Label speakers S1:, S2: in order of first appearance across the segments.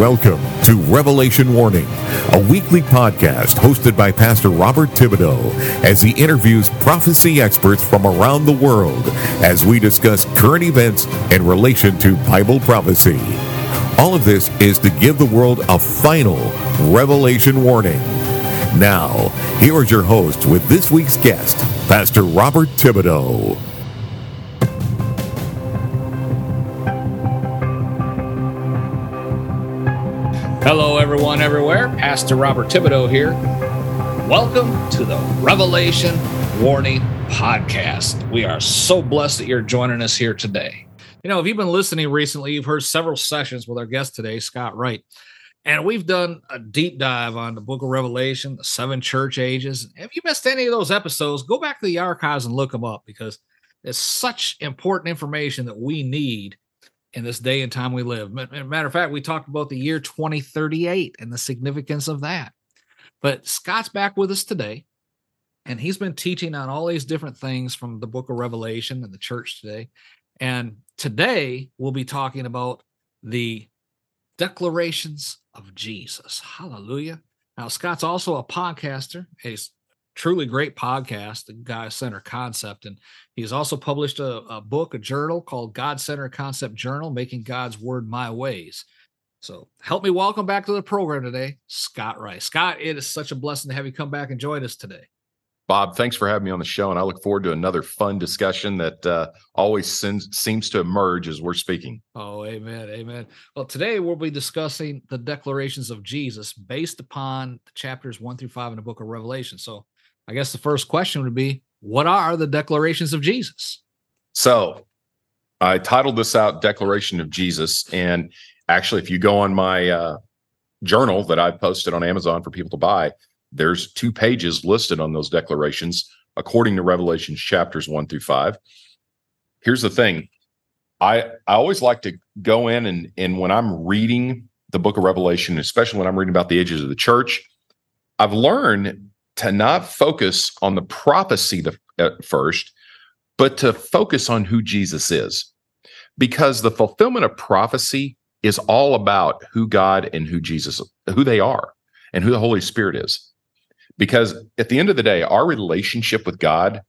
S1: Welcome to Revelation Warning, a weekly podcast hosted by Pastor Robert Thibodeau as he interviews prophecy experts from around the world as we discuss current events in relation to Bible prophecy. All of this is to give the world a final revelation warning. Now, here is your host with this week's guest, Pastor Robert Thibodeau.
S2: Hello, everyone, everywhere. Pastor Robert Thibodeau here. Welcome to the Revelation Warning Podcast. We are so blessed that you're joining us here today. You know, if you've been listening recently, you've heard several sessions with our guest today, Scott Wright. And we've done a deep dive on the book of Revelation, the seven church ages. If you missed any of those episodes, go back to the archives and look them up because it's such important information that we need in this day and time we live. Matter of fact, we talked about the year 2038 and the significance of that. But Scott's back with us today, and he's been teaching on all these different things from the book of Revelation and the church today. And today we'll be talking about the declarations of Jesus. Hallelujah. Now, Scott's also a podcaster, a truly great podcast, the God Centered Concept. And he's also published a, a book, a journal called God Centered Concept Journal, Making God's Word My Ways. So help me welcome back to the program today, Scott Wright. Scott, it is such a blessing to have you come back and join us today.
S3: Bob, thanks for having me on the show, and I look forward to another fun discussion that uh, always seems, seems to emerge as we're speaking.
S2: Oh, amen, amen. Well, today we'll be discussing the declarations of Jesus based upon chapters one through five in the book of Revelation. So, I guess the first question would be, what are the declarations of Jesus?
S3: So, I titled this out "Declaration of Jesus," and actually, if you go on my uh, journal that I posted on Amazon for people to buy there's two pages listed on those declarations according to Revelations chapters one through five. Here's the thing. I I always like to go in and and when I'm reading the book of Revelation, especially when I'm reading about the ages of the church, I've learned to not focus on the prophecy the, at first, but to focus on who Jesus is. Because the fulfillment of prophecy is all about who God and who Jesus, who they are, and who the Holy Spirit is. Because at the end of the day, our relationship with God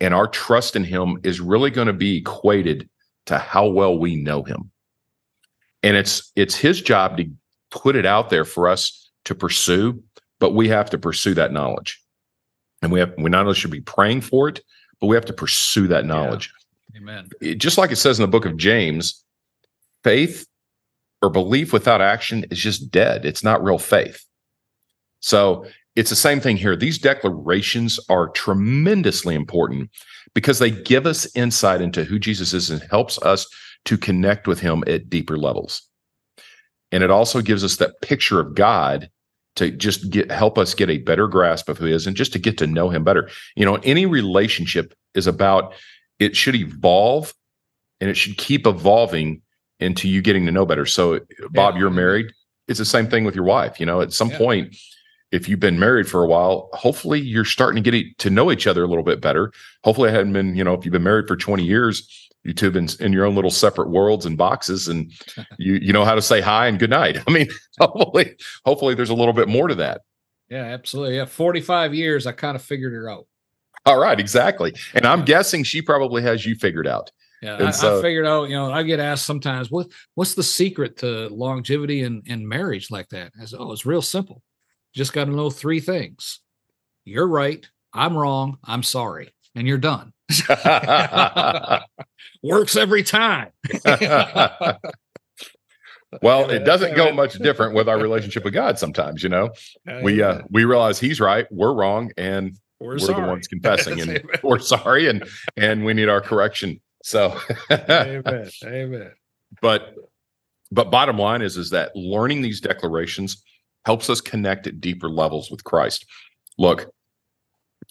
S3: and our trust in Him is really going to be equated to how well we know Him. And it's it's His job to put it out there for us to pursue, but we have to pursue that knowledge. And we have we not only should be praying for it, but we have to pursue that knowledge.
S2: Yeah. Amen.
S3: It, just like it says in the book of James, faith or belief without action is just dead. It's not real faith. So it's the same thing here. These declarations are tremendously important because they give us insight into who Jesus is and helps us to connect with him at deeper levels. And it also gives us that picture of God to just get help us get a better grasp of who he is and just to get to know him better. You know, any relationship is about it should evolve and it should keep evolving into you getting to know better. So Bob, yeah. you're married. It's the same thing with your wife. You know, at some yeah. point if you've been married for a while, hopefully you're starting to get to know each other a little bit better. Hopefully, I hadn't been, you know, if you've been married for 20 years, you two have been in your own little separate worlds and boxes, and you you know how to say hi and good night. I mean, hopefully, hopefully there's a little bit more to that.
S2: Yeah, absolutely. Yeah, 45 years, I kind of figured her out.
S3: All right, exactly. And I'm guessing she probably has you figured out.
S2: Yeah, I, so, I, figured out. You know, I get asked sometimes, "What what's the secret to longevity in in marriage like that?" I said, "Oh, it's real simple just got to know three things. You're right. I'm wrong. I'm sorry. And you're done. Works every time.
S3: well, it doesn't go much different with our relationship with God sometimes, you know. We uh we realize he's right, we're wrong, and we're, we're the ones confessing and we're sorry and and we need our correction. So
S2: Amen. Amen.
S3: But but bottom line is is that learning these declarations helps us connect at deeper levels with Christ. Look,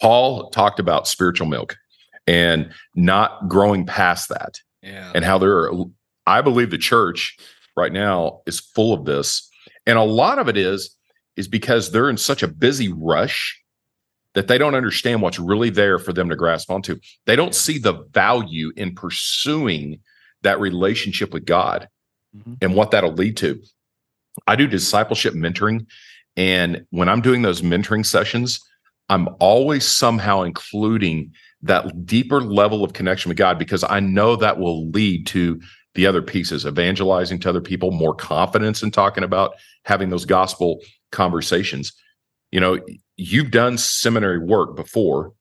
S3: Paul talked about spiritual milk and not growing past that.
S2: Yeah.
S3: And how there are, I believe the church right now is full of this. And a lot of it is, is because they're in such a busy rush that they don't understand what's really there for them to grasp onto. They don't see the value in pursuing that relationship with God mm-hmm. and what that'll lead to. I do discipleship mentoring. And when I'm doing those mentoring sessions, I'm always somehow including that deeper level of connection with God because I know that will lead to the other pieces, evangelizing to other people, more confidence in talking about having those gospel conversations. You know, you've done seminary work before,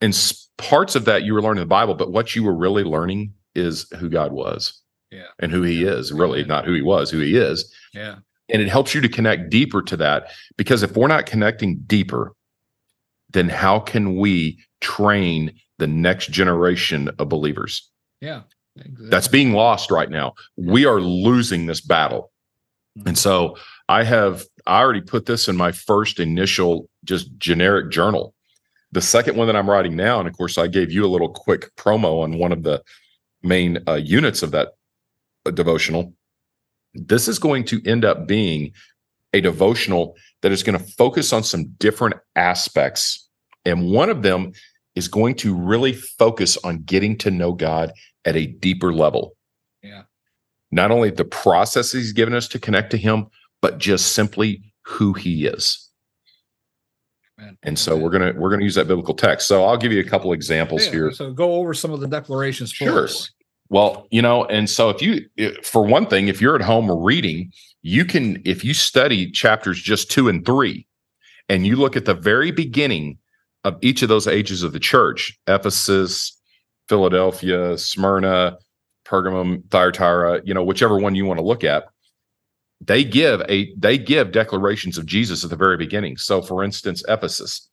S3: and parts of that you were learning the Bible, but what you were really learning is who God was.
S2: Yeah.
S3: And who he is, really not who he was, who he is.
S2: Yeah.
S3: And it helps you to connect deeper to that because if we're not connecting deeper, then how can we train the next generation of believers?
S2: Yeah. Exactly.
S3: That's being lost right now. We are losing this battle. Mm-hmm. And so I have I already put this in my first initial just generic journal. The second one that I'm writing now, and of course, I gave you a little quick promo on one of the main uh, units of that uh, devotional. This is going to end up being a devotional that is going to focus on some different aspects. And one of them is going to really focus on getting to know God at a deeper level.
S2: Yeah.
S3: Not only the process he's given us to connect to him, but just simply who he is. And so we're gonna we're gonna use that biblical text. So I'll give you a couple examples
S2: Yeah,
S3: here.
S2: So go over some of the declarations for
S3: Sure. Well, you know, and so if you, for one thing, if you're at home reading, you can, if you study chapters just two and three, and you look at the very beginning of each of those ages of the church Ephesus, Philadelphia, Smyrna, Pergamum, Thyatira, you know, whichever one you want to look at, they give a they give declarations of Jesus at the very beginning. So, for instance, Ephesus,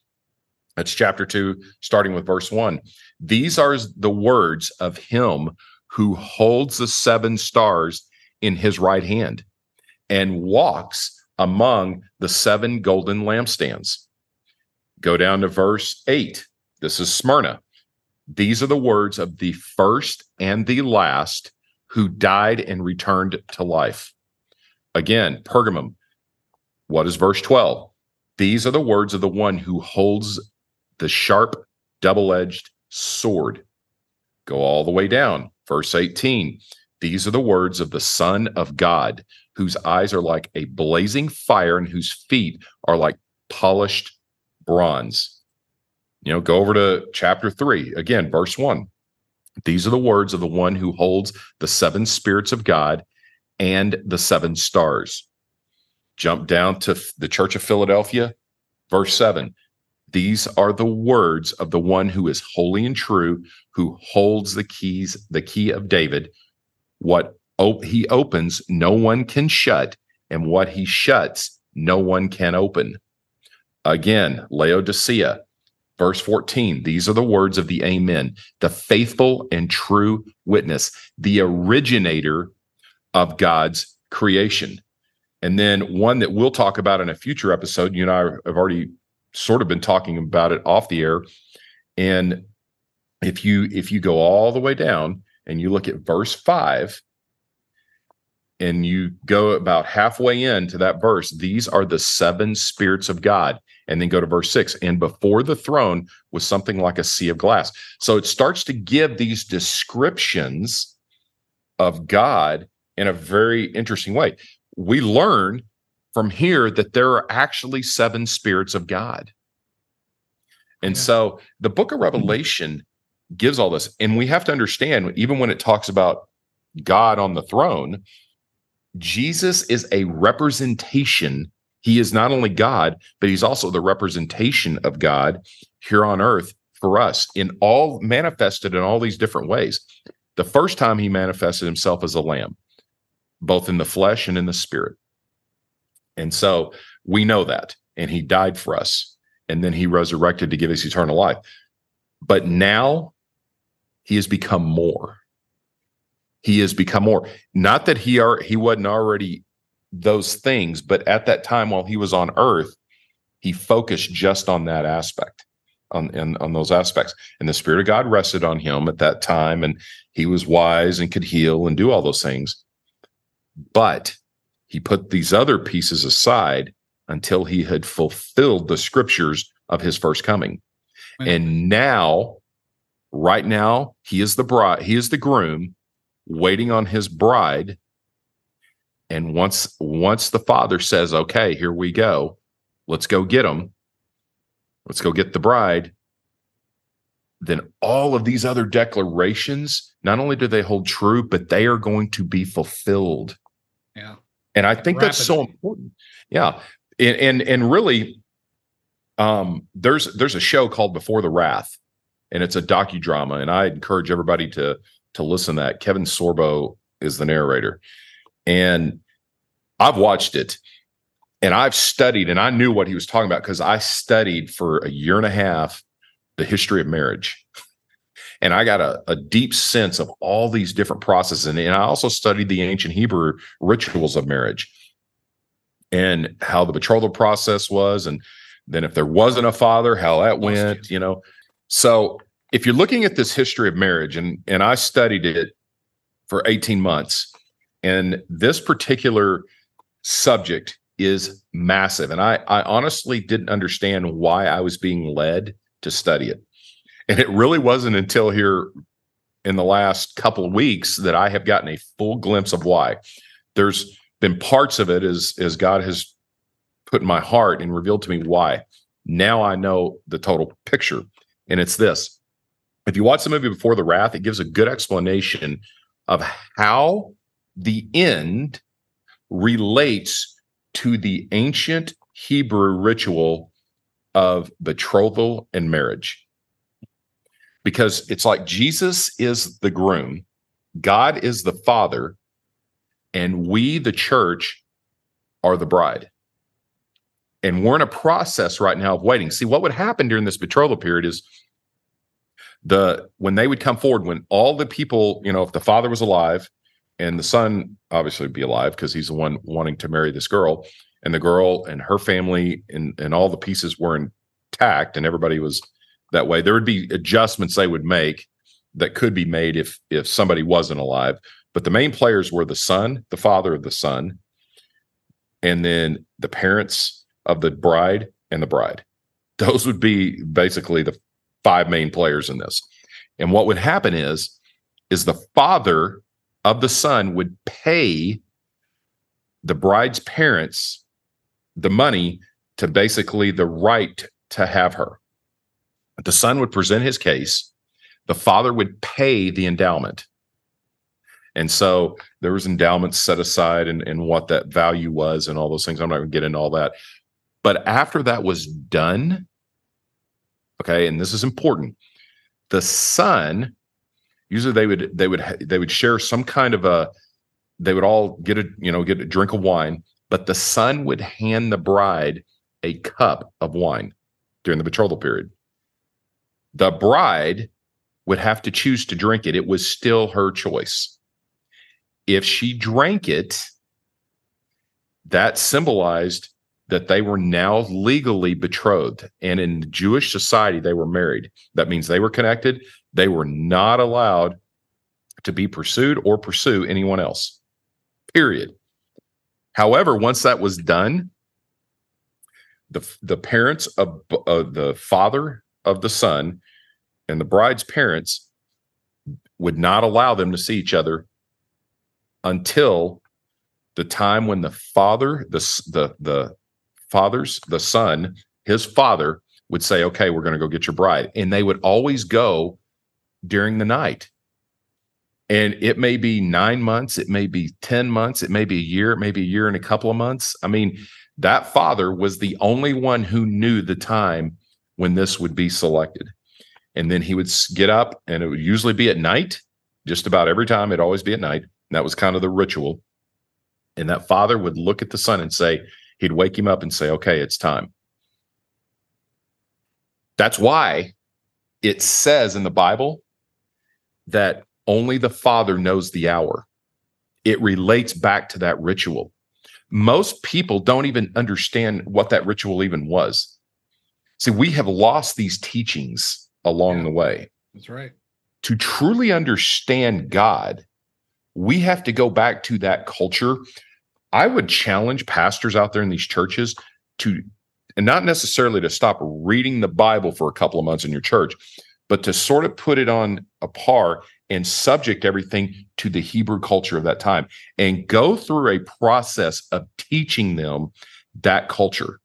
S3: that's chapter two, starting with verse one. These are the words of him who holds the seven stars in his right hand and walks among the seven golden lampstands. Go down to verse 8. This is Smyrna. These are the words of the first and the last who died and returned to life. Again, Pergamum. What is verse 12? These are the words of the one who holds the sharp, double edged sword. Go all the way down. Verse 18 These are the words of the Son of God, whose eyes are like a blazing fire and whose feet are like polished bronze. You know, go over to chapter 3, again, verse 1. These are the words of the one who holds the seven spirits of God and the seven stars. Jump down to the Church of Philadelphia, verse 7. These are the words of the one who is holy and true, who holds the keys, the key of David. What op- he opens, no one can shut, and what he shuts, no one can open. Again, Laodicea, verse 14. These are the words of the Amen, the faithful and true witness, the originator of God's creation. And then one that we'll talk about in a future episode. You and I have already sort of been talking about it off the air. And if you if you go all the way down and you look at verse five, and you go about halfway into that verse, these are the seven spirits of God. And then go to verse six, and before the throne was something like a sea of glass. So it starts to give these descriptions of God in a very interesting way. We learn from here that there are actually seven spirits of God. And
S2: Yeah.
S3: so the book of hmm. Revelation gives all this. And we have to understand, even when it talks about God on the throne, Jesus is a representation. He is not only God, but he's also the representation of God here on earth for us in all manifested in all these different ways. The first time he manifested himself as a lamb, both in the flesh and in the spirit. And so we know that. And he died for us. And then he resurrected to give us eternal life. But now he has become more. He has become more. Not that he are he wasn't already those things, but at that time while he was on earth, he focused just on that aspect, on, on, on those aspects. And the Spirit of God rested on him at that time, and he was wise and could heal and do all those things. But he put these other pieces aside until he had fulfilled the scriptures of his first coming. And now, right now, he is the bride, he is the groom waiting on his bride. And once once the father says, "Okay, here we go. Let's go get them. Let's go get the bride." Then all of these other declarations, not only do they hold true, but they are going to be fulfilled.
S2: Yeah.
S3: And I think that's so important. Yeah. And and and really um there's there's a show called Before the Wrath and it's a docudrama and I encourage everybody to to listen to that. Kevin Sorbo is the narrator. And I've watched it and I've studied and I knew what he was talking about because I studied for a year and a half the history of marriage. And I got a, a deep sense of all these different processes. And, and I also studied the ancient Hebrew rituals of marriage and how the betrothal process was. And then if there wasn't a father, how that went, you know. So if you're looking at this history of marriage, and and I studied it for 18 months, and this particular subject is massive. And I, I honestly didn't understand why I was being led to study it. And it really wasn't until here in the last couple of weeks that I have gotten a full glimpse of why. There's been parts of it as as God has put in my heart and revealed to me why. Now I know the total picture. And it's this. If you watch the movie Before the Wrath, it gives a good explanation of how the end relates to the ancient Hebrew ritual of betrothal and marriage. Because it's like Jesus is the groom, God is the father, and we, the church, are the bride. And we're in a process right now of waiting. See, what would happen during this betrothal period is the when they would come forward, when all the people, you know, if the father was alive and the son obviously would be alive because he's the one wanting to marry this girl, and the girl and her family and, and all the pieces were intact and everybody was that way, there would be adjustments they would make that could be made if if somebody wasn't alive. But the main players were the son, the father of the son, and then the parents of the bride and the bride. Those would be basically the five main players in this. And what would happen is is the father of the son would pay the bride's parents the money to basically the right to have her. The son would present his case, the father would pay the endowment. And so there was endowments set aside and, and what that value was and all those things. I'm not going to get into all that. But after that was done, okay, and this is important, the son usually they would they would they would share some kind of a they would all get a you know get a drink of wine, but the son would hand the bride a cup of wine during the betrothal period. The bride would have to choose to drink it. It was still her choice. If she drank it, that symbolized that they were now legally betrothed. And in Jewish society, they were married. That means they were connected. They were not allowed to be pursued or pursue anyone else, period. However, once that was done, the, the parents of uh, the father of the son and the bride's parents would not allow them to see each other until the time when the father the the the father's the son his father would say okay we're going to go get your bride and they would always go during the night. And it may be 9 months it may be 10 months it may be a year it may be a year and a couple of months. I mean that father was the only one who knew the time when this would be selected. And then he would get up and it would usually be at night just about every time it'd always be at night. That was kind of the ritual. And that father would look at the son and say he'd wake him up and say okay it's time. That's why it says in the bible that only the father knows the hour it relates back to that ritual most people don't even understand what that ritual even was see we have lost these teachings along
S2: Yeah.
S3: the way
S2: That's right.
S3: to truly understand God, we have to go back to that culture. I would challenge pastors out there in these churches to, and not necessarily to stop reading the Bible for a couple of months in your church, but to sort of put it on a par and subject everything to the Hebrew culture of that time and go through a process of teaching them that culture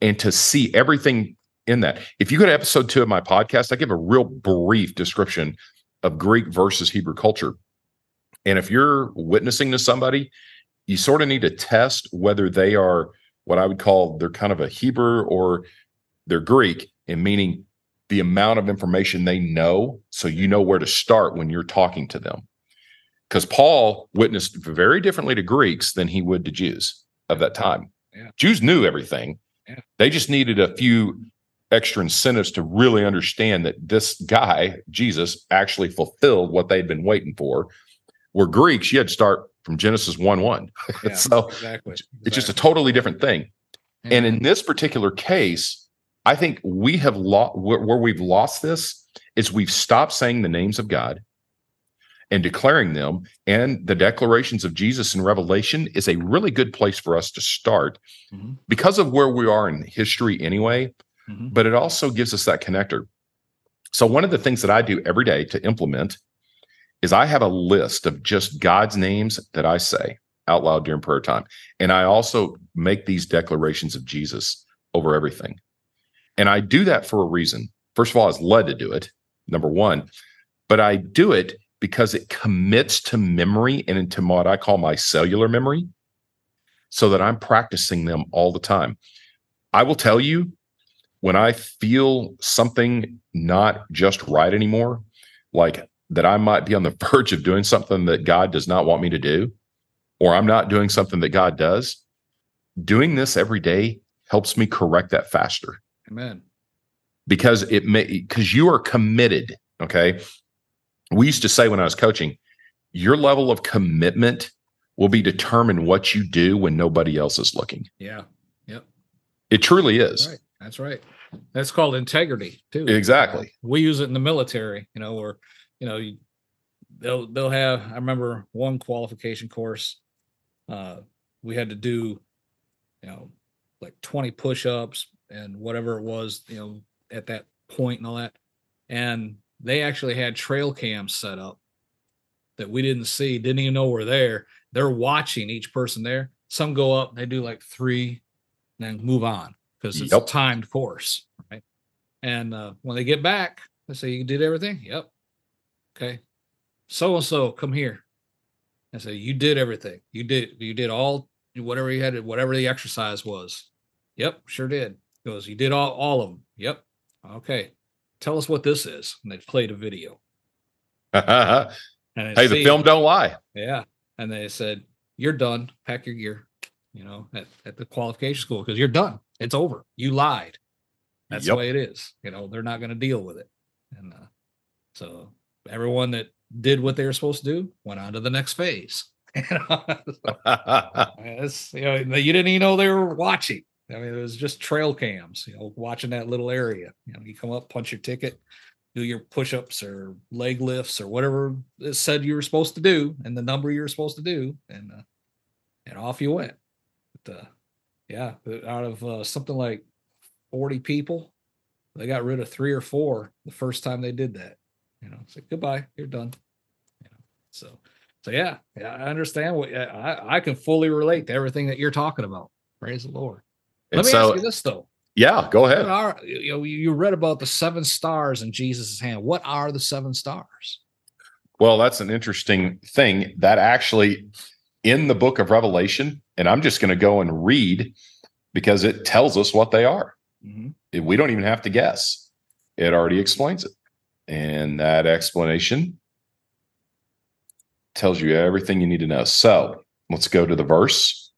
S3: and to see everything in that. If you go to episode two of my podcast, I give a real brief description of Greek versus Hebrew culture. And if you're witnessing to somebody, you sort of need to test whether they are what I would call they're kind of a Hebrew or they're Greek, and meaning the amount of information they know so you know where to start when you're talking to them. Because paul witnessed very differently to greeks than he would to jews of that time.
S2: Yeah.
S3: jews knew everything.
S2: Yeah.
S3: they just needed a few extra incentives to really understand that this guy jesus actually fulfilled what they'd been waiting for. Where greeks you had to start from genesis 1 1
S2: Yeah,
S3: so
S2: exactly.
S3: it's just a totally different thing. And in this particular case, I think we have lost where, where we've lost this is we've stopped saying the names of God and declaring them. And the declarations of Jesus in Revelation is a really good place for us to start
S2: Mhm.
S3: because of where we are in history anyway.
S2: Mhm.
S3: But it also gives us that connector. So, one of the things that I do every day to implement is I have a list of just God's names that I say out loud during prayer time. And I also make these declarations of Jesus over everything. And I do that for a reason. First of all, I was led to do it, number one, but I do it because it commits to memory and into what I call my cellular memory so that I'm practicing them all the time. I will tell you when I feel something not just right anymore, like that I might be on the verge of doing something that God does not want me to do, or I'm not doing something that God does, doing this every day helps me correct that faster
S2: Amen.
S3: because it may because you are committed okay we used to say when i was coaching your level of commitment will be determined what you do when nobody else is looking
S2: Yeah. Yep.
S3: It truly is
S2: Right. That's right. That's called integrity too.
S3: Exactly.
S2: We use it in the military, you know, or you know you, they'll they'll have. I remember one qualification course. Uh, we had to do, you know, like twenty push-ups and whatever it was, you know, at that point and all that, and they actually had trail cams set up that we didn't see, didn't even know were there. They're watching each person there. Some go up, they do like three, and then move on because it's
S3: Yep.
S2: a timed course, right? And uh, when they get back, they say, "You did everything." Yep. Okay. So and so, come here. I say, "You did everything. You did. You did all whatever you had. Whatever the exercise was." Yep, sure did. He goes, "You did all all of them." Yep. Okay. Tell us what this is. And they played a video.
S3: hey
S2: And I
S3: the film don't lie
S2: yeah. And they said, You're done. Pack your gear, you know, at, at the qualification school because you're done. It's over. You lied. That's
S3: Yep.
S2: the way it is. You know, they're not going to deal with it. And uh, so everyone that did what they were supposed to do went on to the next phase. It's, you know, you didn't even know they were watching. I mean, it was just trail cams, you know, watching that little area. You know, you come up, punch your ticket, do your push-ups or leg lifts or whatever it said you were supposed to do and the number you were supposed to do and uh, and off you went. But, uh, yeah out of uh, something like 40 people they got rid of three or four the first time they did that. You know say goodbye you're done. You know so so yeah yeah i understand what i i can fully relate to everything that you're talking about. Praise the lord let
S3: and
S2: me
S3: so
S2: ask you this though
S3: yeah go ahead
S2: are you know you read about the seven stars in jesus' hand what are the seven stars
S3: Well, that's an interesting thing that actually in the book of Revelation, and I'm just going to go and read because it tells us what they are.
S2: Mhm.
S3: We don't even have to guess. It already explains it. And that explanation tells you everything you need to know. So let's go to the verse.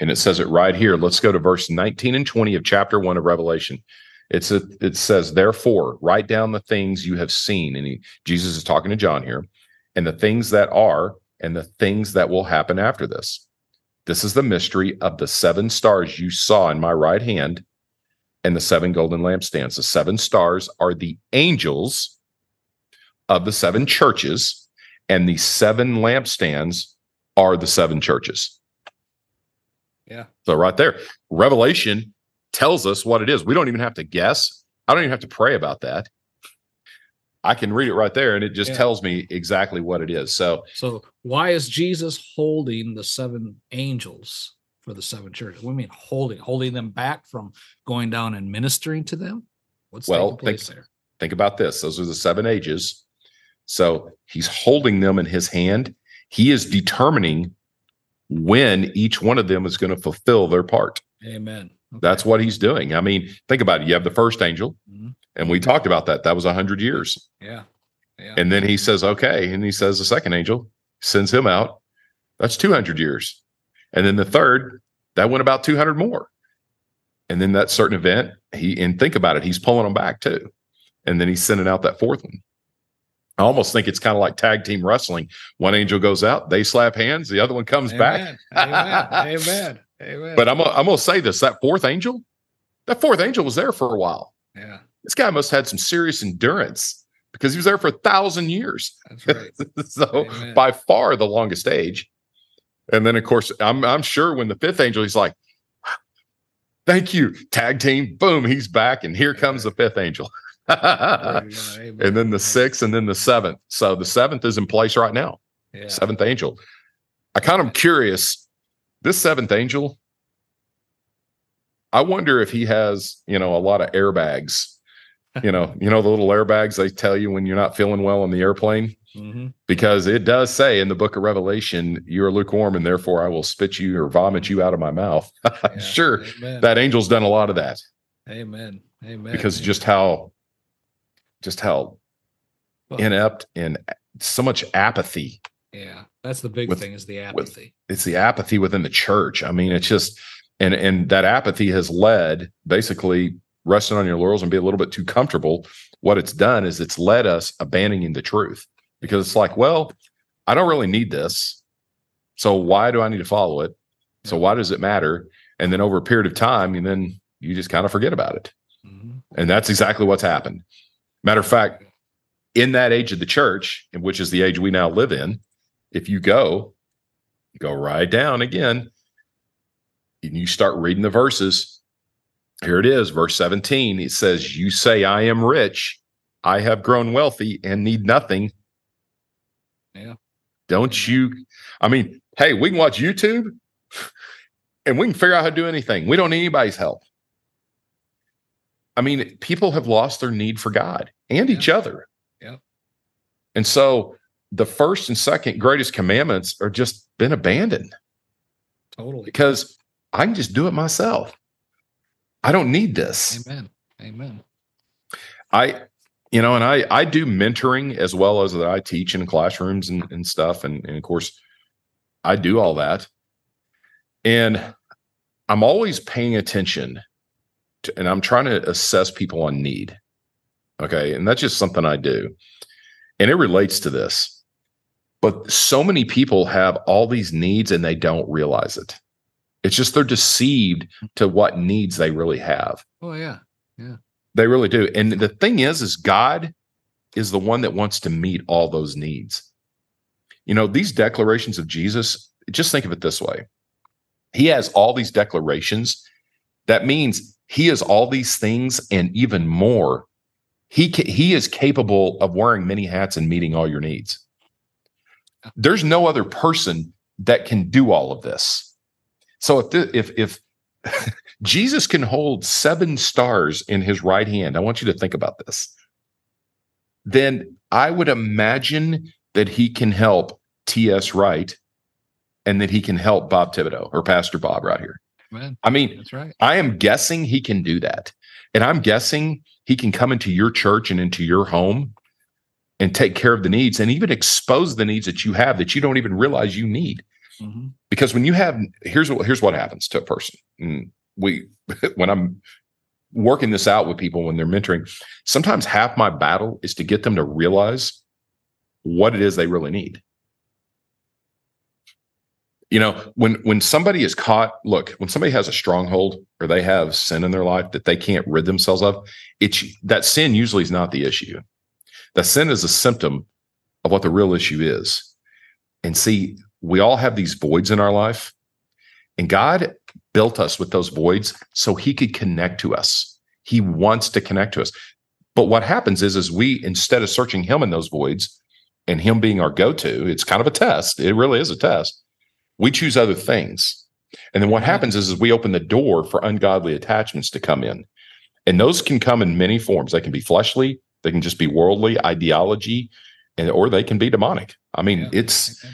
S3: And it says it right here. Let's go to verse 19 and 20 of chapter one of Revelation. It's a, it says, therefore, write down the things you have seen. And he, Jesus is talking to John here, and the things that are, and the things that will happen after this. This is the mystery of the seven stars you saw in my right hand and the seven golden lampstands. The seven stars are the angels of the seven churches, and the seven lampstands are the seven churches.
S2: Yeah.
S3: So, right there, Revelation tells us what it is. We don't even have to guess. I don't even have to pray about that. I can read it right there, and it just
S2: Yeah.
S3: tells me exactly what it is. So
S2: So why is Jesus holding the seven angels for the seven churches? What do you mean holding? Holding them back from going down and ministering to them? What's
S3: Well,
S2: taking place
S3: think-
S2: there?
S3: think about this those are the seven ages so he's holding them in his hand he is determining when each one of them is going to fulfill their part
S2: Amen. Okay.
S3: that's what he's doing i mean think about it you have the first angel
S2: Mhm.
S3: and we talked about that that was 100 years
S2: yeah. Yeah.
S3: and then he says okay and he says the second angel sends him out that's 200 years and then the third that went about 200 more and then that certain event he and think about it he's pulling them back too and then he's sending out that fourth one i almost think it's kind of like tag team wrestling one angel goes out they slap hands the other one comes back
S2: Amen. Amen. Amen. Amen.
S3: but i'm, I'm going to say this that fourth angel that fourth angel was there for a while
S2: yeah,
S3: this guy must have had some serious endurance because he was there for a thousand years
S2: that's right.
S3: so
S2: Amen.
S3: by far the longest age. And then of course, I'm I'm sure when the fifth angel, he's like, "Thank you, tag team." Boom, he's back, and here comes the fifth angel. And.
S2: Amen.
S3: then the sixth, and then the seventh. So the seventh is in place right now.
S2: Yeah.
S3: Seventh angel. I kind of curious. This seventh angel. I wonder if he has, you know, a lot of airbags. You know, you know the little airbags they tell you when you're not feeling well on the airplane
S2: Mhm.
S3: because it does say in the book of Revelation, you are lukewarm and therefore I will spit you or vomit you out of my mouth.
S2: Yeah.
S3: sure,
S2: Amen.
S3: that angel's done a lot of that
S2: Amen. Amen.
S3: because just how, just how
S2: Well,
S3: inept and so much apathy.
S2: yeah, that's the big
S3: with-
S2: thing is the
S3: with-
S2: apathy.
S3: It's the apathy within the church. I mean, it's just, and and that apathy has led basically resting on your laurels and be a little bit too comfortable. What it's done is it's led us abandoning the truth because it's like, well, I don't really need this. So why do I need to follow it? So why does it matter? And then over a period of time, and then you just kind of forget about it.
S2: Mhm.
S3: And that's exactly what's happened. Matter of fact, in that age of the church, in which is the age we now live in, if you go, you go right down again, and you start reading the verses. Here it is, verse 17. It says, You say, I am rich, I have grown wealthy and need nothing.
S2: Yeah.
S3: Don't mm-hmm. you? I mean, hey, we can watch YouTube and we can figure out how to do anything. We don't need anybody's help. I mean, people have lost their need for God and each other.
S2: Yeah.
S3: And so the first and second greatest commandments are just been abandoned
S2: Totally.
S3: because I can just do it myself. I don't need this.
S2: Amen. Amen.
S3: I, you know, and I I do mentoring as well as that I teach in classrooms and, and stuff. And, and of course, I do all that. And I'm always paying attention to, and I'm trying to assess people on need. Okay. And that's just something I do. And it relates to this. But so many people have all these needs and they don't realize it. It's just they're deceived to what needs they really have.
S2: Oh yeah. Yeah.
S3: They really do. And the thing is, is God is the one that wants to meet all those needs. You know, these declarations of Jesus, just think of it this way. He has all these declarations. That means he is all these things and even more. He ca- he is capable of wearing many hats and meeting all your needs. There's no other person that can do all of this. So if the, if if Jesus can hold seven stars in his right hand. I want you to think about this. Then I would imagine that he can help T.S. Wright and that he can help Bob Thibodeau or Pastor Bob right here.
S2: Amen.
S3: I mean,
S2: That's right.
S3: I am guessing he can do that. And I'm guessing he can come into your church and into your home and take care of the needs and even expose the needs that you have that you don't even realize you need
S2: Mhm.
S3: because when you have here's what here's what happens to a person and we when i'm working this out with people when they're mentoring sometimes half my battle is to get them to realize what it is they really need you know when when somebody is caught look when somebody has a stronghold or they have sin in their life that they can't rid themselves of it's that sin usually is not the issue that sin is a symptom of what the real issue is and see we all have these voids in our life and god built us with those voids so he could connect to us he wants to connect to us But what happens is, is we instead of searching him in those voids and him being our go-to, it's kind of a test. It really is a test. We choose other things. And then what mm-hmm. happens is, is we open the door for ungodly attachments to come in. And those can come in many forms. They can be fleshly, they can just be worldly, ideology, and or they can be demonic. I mean, yeah. it's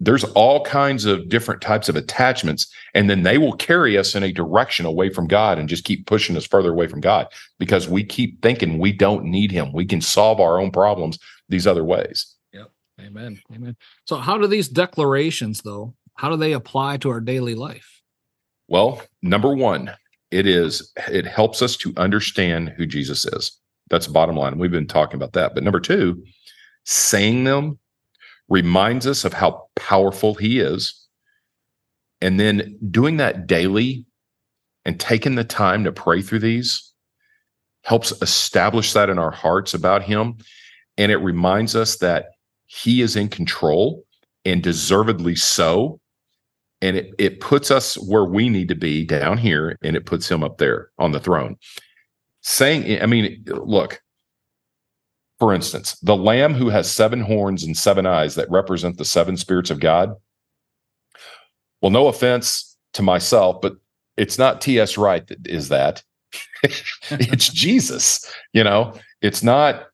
S3: there's all kinds of different types of attachments and then they will carry us in a direction away from god and just keep pushing us further away from god because we keep thinking we don't need him we can solve our own problems these other ways
S2: yep amen amen so how do these declarations though how do they apply to our daily life
S3: well number one it is it helps us to understand who jesus is that's the bottom line we've been talking about that but number two saying them reminds us of how powerful he is. And then doing that daily and taking the time to pray through these helps establish that in our hearts about him. And it reminds us that he is in control and deservedly so. And it, it puts us where we need to be down here and it puts him up there on the throne. Saying, I mean, look, for instance, the lamb who has seven horns and seven eyes that represent the seven spirits of God. Well, no offense to myself, but it's not T.S. Wright that is that. it's Jesus. You know, it's not,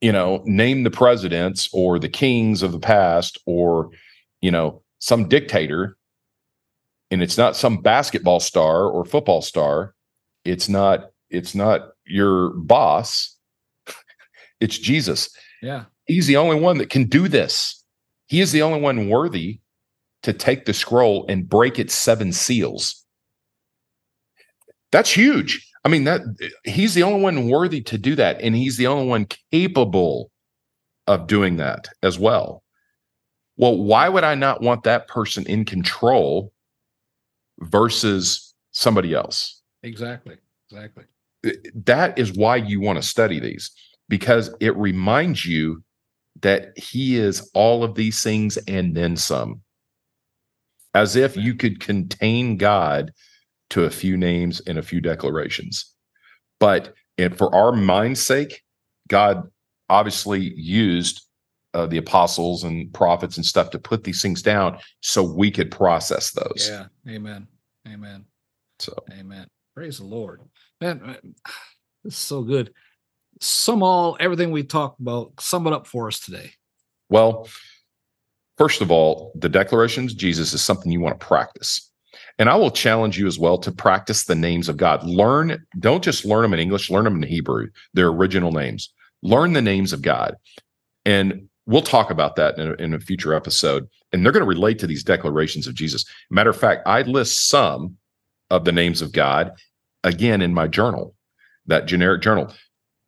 S3: you know, name the presidents or the kings of the past or, you know, some dictator. And it's not some basketball star or football star. It's not, it's not your boss it's Jesus.
S2: Yeah.
S3: He's the only one that can do this. He is the only one worthy to take the scroll and break its seven seals. That's huge. I mean, that he's the only one worthy to do that. And he's the only one capable of doing that as well. Well, why would I not want that person in control versus somebody else?
S2: Exactly. Exactly.
S3: That is why you want to study these because it reminds you that he is all of these things and then some. As if you could contain God to a few names and a few declarations. But and for our mind's sake, God obviously used uh, the apostles and prophets and stuff to put these things down so we could process those.
S2: Yeah. Amen. Amen.
S3: So,
S2: amen. Praise the Lord. Man, this is so good sum all everything we talked about, sum it up for us today.
S3: Well, first of all, the declarations Jesus is something you want to practice. And I will challenge you as well to practice the names of God. Learn, don't just learn them in English, learn them in Hebrew, their original names. Learn the names of God. And we'll talk about that in a, in a future episode. And they're going to relate to these declarations of Jesus. Matter of fact, I list some of the names of God again in my journal, that generic journal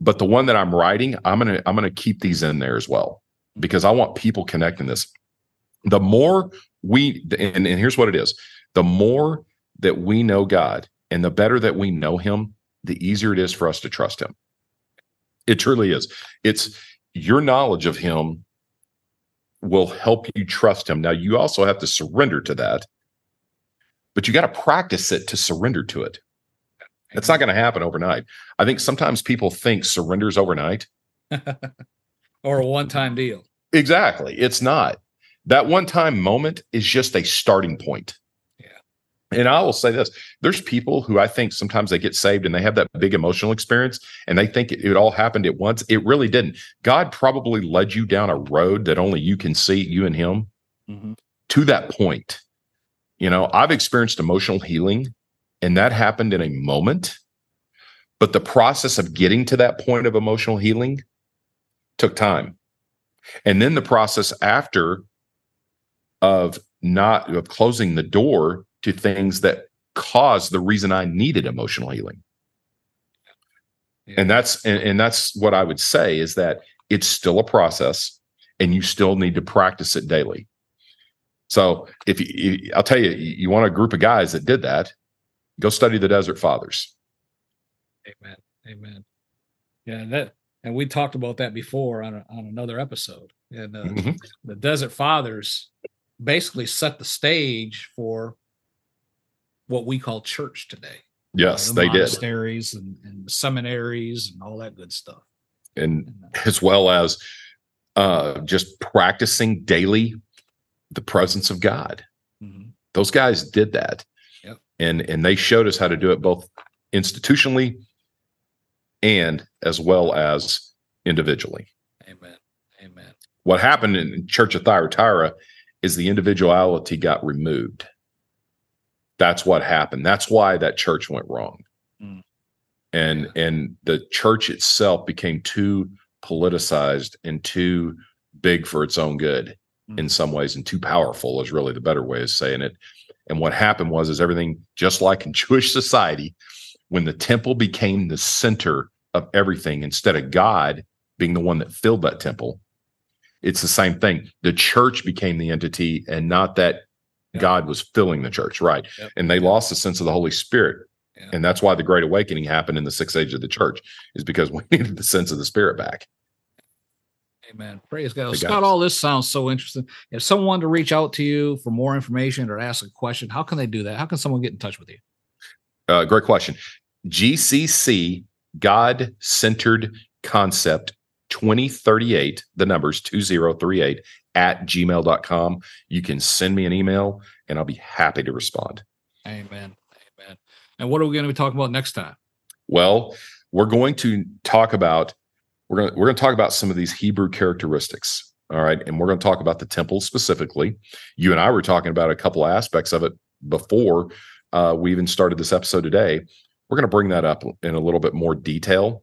S3: but the one that I'm writing, I'm gonna I'm gonna keep these in there as well because I want people connecting this. The more we and, and here's what it is: the more that we know God and the better that we know Him, the easier it is for us to trust Him. It truly is. It's your knowledge of Him will help you trust Him. Now you also have to surrender to that, but you got to practice it to surrender to it. It's not going to happen overnight. I think sometimes people think surrenders overnight
S2: or a one time deal.
S3: Exactly. It's not. That one time moment is just a starting point. And I will say this there's people who I think sometimes they get saved and they have that big emotional experience and they think it, it all happened at once. It really didn't. God probably led you down a road that only you can see, you and Him, mm-hmm. to that point. You know, I've experienced emotional healing and that happened in a moment. But the process of getting to that point of emotional healing took time. And then the process after of not of closing the door to things that caused the reason I needed emotional healing. Yeah. And that's and, and that's what I would say is that it's still a process and you still need to practice it daily. So if you, I'll tell you, you want a group of guys that did that, Go study the Desert Fathers.
S2: Amen. Amen. Yeah, that and we talked about that before on a, on another episode. And uh, mm-hmm. the Desert Fathers basically set the stage for what we call church today.
S3: Yes, uh, the they
S2: monasteries did. And, and seminaries and all that good stuff.
S3: and as well as uh, just practicing daily the presence of God. Mm-hmm. Those guys did that, yep. and and they showed us how to do it both institutionally and as well as individually.
S2: Amen. Amen.
S3: What happened in Church of Thyatira is the individuality got removed. That's what happened. That's why that church went wrong. Mm. And and the church itself became too politicized and too big for its own good mm. in some ways and too powerful is really the better way of saying it. And what happened was is everything just like in Jewish society when the temple became the center of everything instead of God being the one that filled that temple it's the same thing. The church became the entity and not that God was filling the church, right? Yep. And they lost the sense of the Holy Spirit. And that's why the Great Awakening happened in the sixth age of the church, is because we needed the sense of the Spirit back.
S2: Amen. Praise God. Scott, all this sounds so interesting. If someone wanted to reach out to you for more information or ask a question, how can they do that? How can someone get in touch with you?
S3: Uh, great question. GCC, God Centered Concept 2038, the numbers 2038 at gmail.com. You can send me an email and I'll be happy to respond.
S2: Amen. Amen. And what are we going to be talking about next time?
S3: Well, we're going to talk about we're going to, we're going to talk about some of these Hebrew characteristics. All right, and we're going to talk about the temple specifically. You and I were talking about a couple aspects of it before uh, we even started this episode today. We're going to bring that up in a little bit more detail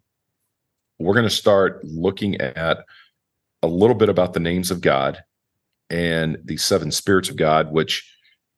S3: we're going to start looking at a little bit about the names of God and the seven spirits of God, which,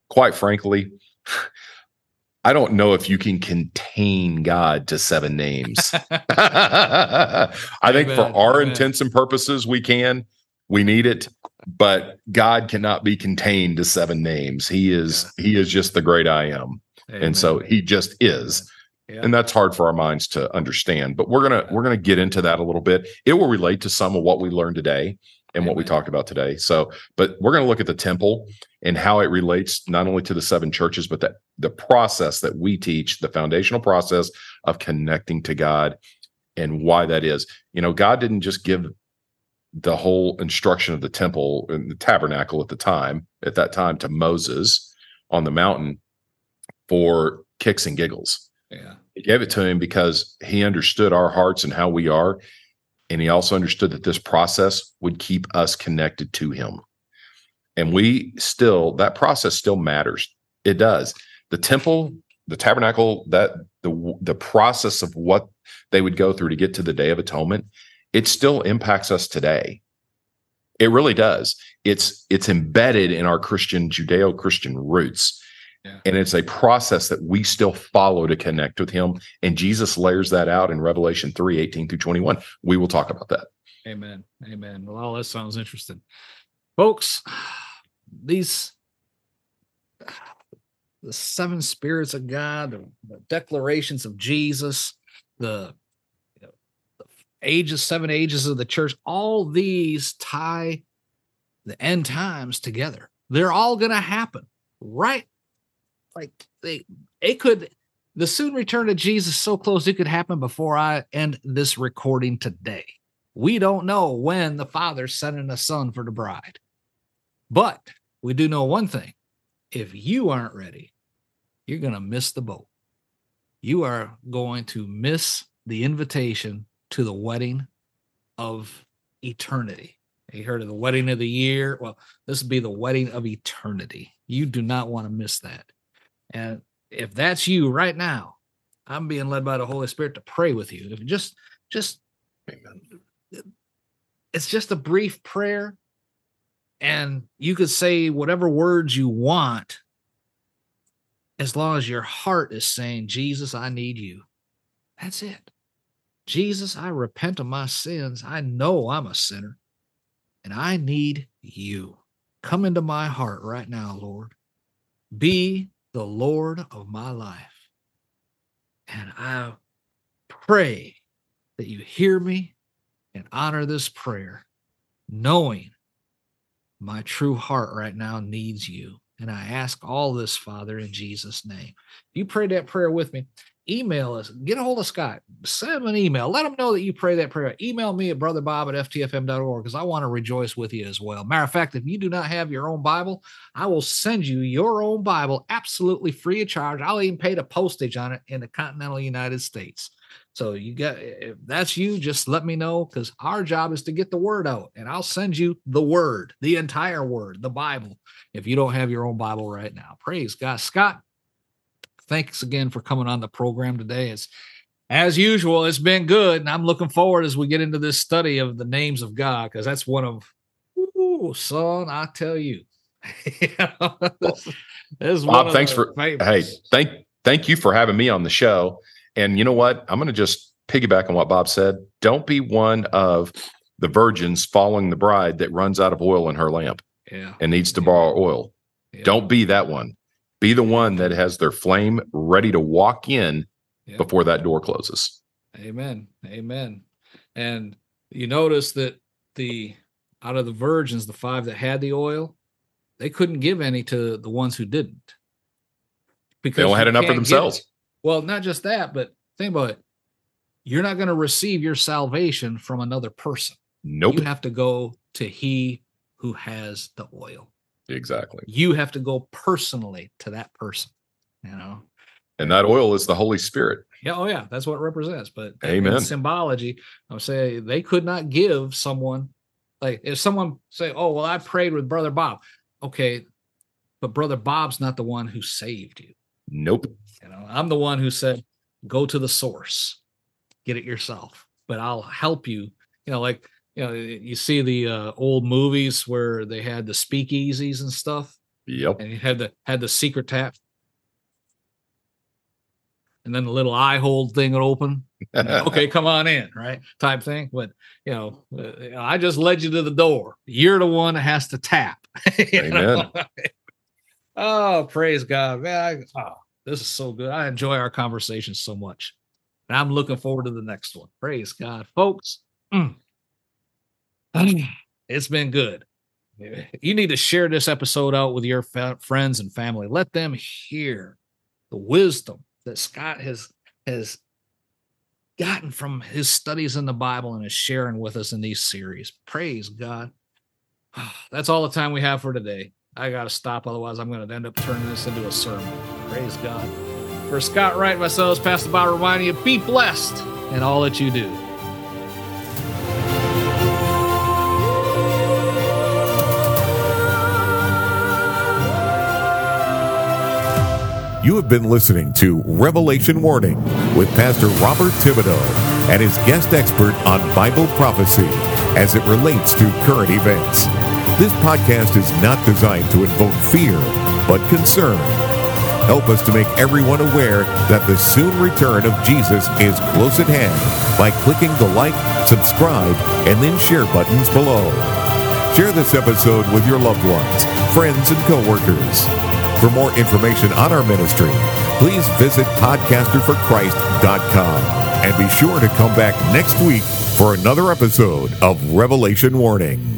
S3: quite frankly, I don't know if you can contain God to seven names. I think for our Amen. intents and purposes, we can. We need it, but God cannot be contained to seven names. He is yeah. He is just the great I am, Amen. and so He just is. Yeah. And that's hard for our minds to understand, but we're gonna we're gonna get into that a little bit. It will relate to some of what we learned today and Amen. what we talked about today. So, but we're going to look at the temple and how it relates not only to the seven churches, but that the process that we teach, the foundational process of connecting to God and why that is. You know, God didn't just give the whole instruction of the temple and the tabernacle at the time, at that time to Moses on the mountain for kicks and giggles.
S2: Yeah.
S3: He gave it to him because he understood our hearts and how we are. And he also understood that this process would keep us connected to him. And we still, that process still matters. It does. The temple, the tabernacle, that the the process of what they would go through to get to the day of atonement, it still impacts us today. It really does. It's it's embedded in our Christian Judeo-Christian roots. And it's a process that we still follow to connect with him. And Jesus layers that out in Revelation 3 18 through 21. We will talk about that.
S2: Amen. Amen. Well, all that sounds interesting. Folks, these the seven spirits of God, the, the declarations of Jesus, the, you know, the ages, seven ages of the church, all these tie the end times together. They're all going to happen right like they it could the soon return of Jesus so close it could happen before I end this recording today. We don't know when the Father's sending a Son for the bride. But we do know one thing. If you aren't ready, you're going to miss the boat. You are going to miss the invitation to the wedding of eternity. You heard of the wedding of the year? Well, this would be the wedding of eternity. You do not want to miss that. And if that's you right now, I'm being led by the Holy Spirit to pray with you. If just just it's just a brief prayer and you could say whatever words you want as long as your heart is saying, Jesus, I need you. That's it. Jesus, I repent of my sins. I know I'm a sinner and I need you. Come into my heart right now, Lord. Be the Lord of my life. And I pray that you hear me and honor this prayer, knowing my true heart right now needs you. And I ask all this, Father, in Jesus' name. You prayed that prayer with me, email us, get a hold of Scott, send him an email, let him know that you pray that prayer. Email me at brotherbob at ftfm.org because I want to rejoice with you as well. Matter of fact, if you do not have your own Bible, I will send you your own Bible absolutely free of charge. I'll even pay the postage on it in the continental United States. So you got if that's you, just let me know because our job is to get the word out, and I'll send you the word, the entire word, the Bible. If you don't have your own Bible right now, praise God, Scott. Thanks again for coming on the program today. It's as usual, it's been good, and I'm looking forward as we get into this study of the names of God because that's one of, ooh, son, I tell you.
S3: this, this Bob, thanks for hey, thank thank you for having me on the show. And you know what? I'm going to just piggyback on what Bob said. Don't be one of the virgins following the bride that runs out of oil in her lamp
S2: yeah.
S3: and needs to borrow oil. Yeah. Don't be that one. Be the one that has their flame ready to walk in yeah. before that door closes.
S2: Amen. Amen. And you notice that the out of the virgins, the five that had the oil, they couldn't give any to the ones who didn't.
S3: Because they all had enough for themselves.
S2: Well, not just that, but think about it. You're not going to receive your salvation from another person.
S3: Nope.
S2: You have to go to he who has the oil.
S3: Exactly.
S2: You have to go personally to that person, you know.
S3: And that oil is the Holy Spirit.
S2: Yeah, oh yeah, that's what it represents. But
S3: Amen.
S2: symbology, I'm saying they could not give someone like if someone say, "Oh, well, I prayed with Brother Bob." Okay, but Brother Bob's not the one who saved you.
S3: Nope.
S2: You know, I'm the one who said, "Go to the source, get it yourself." But I'll help you. You know, like you know, you see the uh, old movies where they had the speakeasies and stuff.
S3: Yep.
S2: And you had the had the secret tap and then the little eye hole thing would open. okay, come on in, right? Type thing. But you know, uh, I just led you to the door. You're the one that has to tap.
S3: Amen.
S2: oh, praise God, man! I, oh, this is so good. I enjoy our conversation so much, and I'm looking forward to the next one. Praise God, folks. Mm. It's been good. You need to share this episode out with your fa- friends and family. Let them hear the wisdom that Scott has has gotten from his studies in the Bible and is sharing with us in these series. Praise God. That's all the time we have for today. I got to stop, otherwise, I'm going to end up turning this into a sermon. Praise God. For Scott Wright, myself, Pastor Bob reminding you be blessed in all that you do.
S1: You have been listening to Revelation Warning with Pastor Robert Thibodeau and his guest expert on Bible prophecy as it relates to current events. This podcast is not designed to invoke fear, but concern. Help us to make everyone aware that the soon return of Jesus is close at hand by clicking the like, subscribe, and then share buttons below. Share this episode with your loved ones, friends, and coworkers. For more information on our ministry, please visit podcasterforchrist.com and be sure to come back next week for another episode of Revelation Warning.